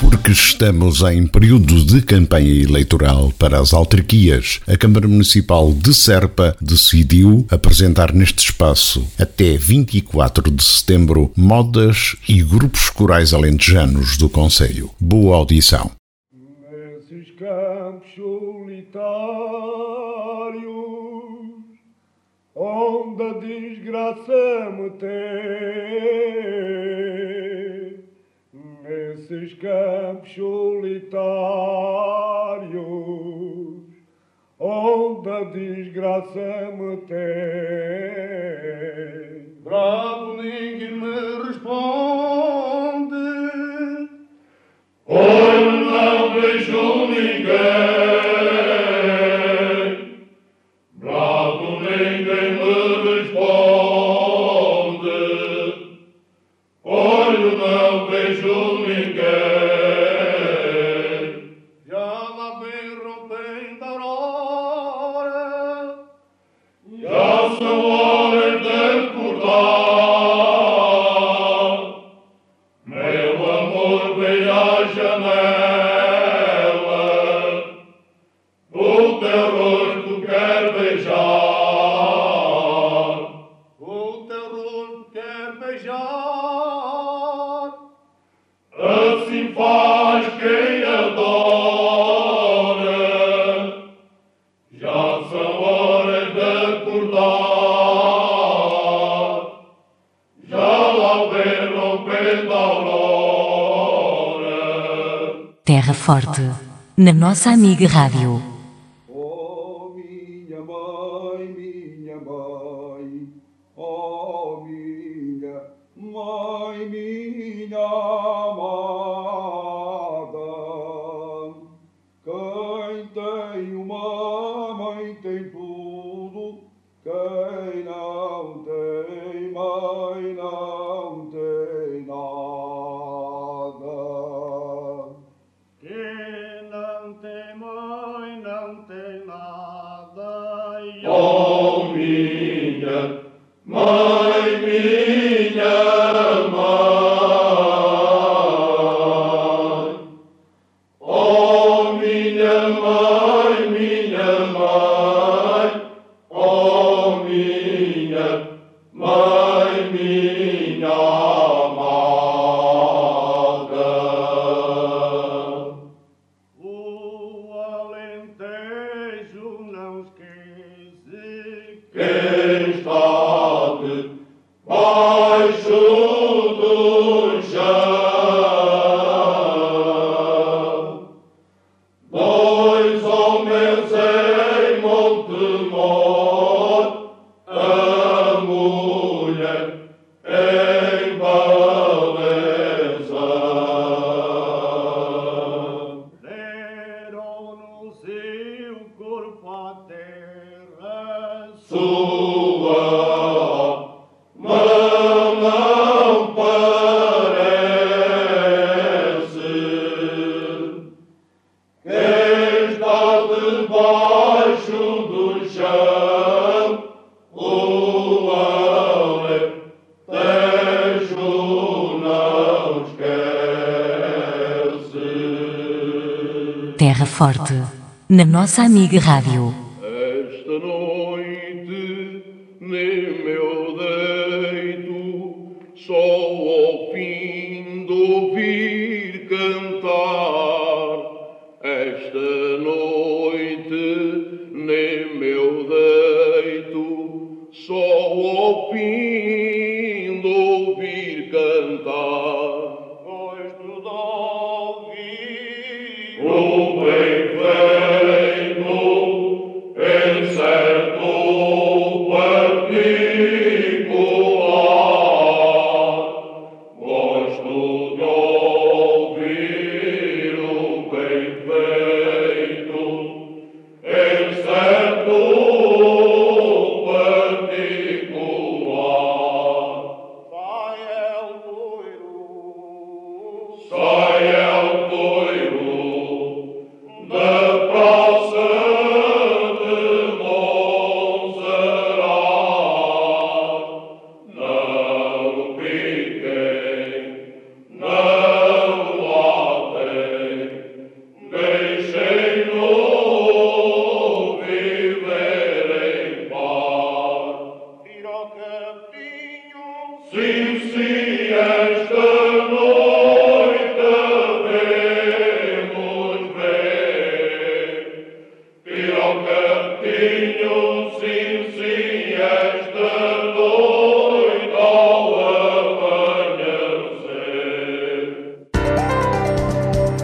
Porque estamos em período de campanha eleitoral para as autarquias, a Câmara Municipal de Serpa decidiu apresentar neste espaço, até 24 de setembro, modas e grupos corais alentejanos do Conselho. Boa audição. Nesses campos solitários, onde a desgraça me tem, nesses campos solitários, onde a desgraça me tem. Veio à janela, o teu rosto quer beijar, o teu rosto quer beijar, assim faz quem Forte, na nossa amiga Rádio. Oh, minha mãe, minha mãe, oh, minha mãe, minha amada. Quem tem uma mãe tem tudo, quem não tem mãe não tem nada. Oh, Forte, na nossa amiga Rádio.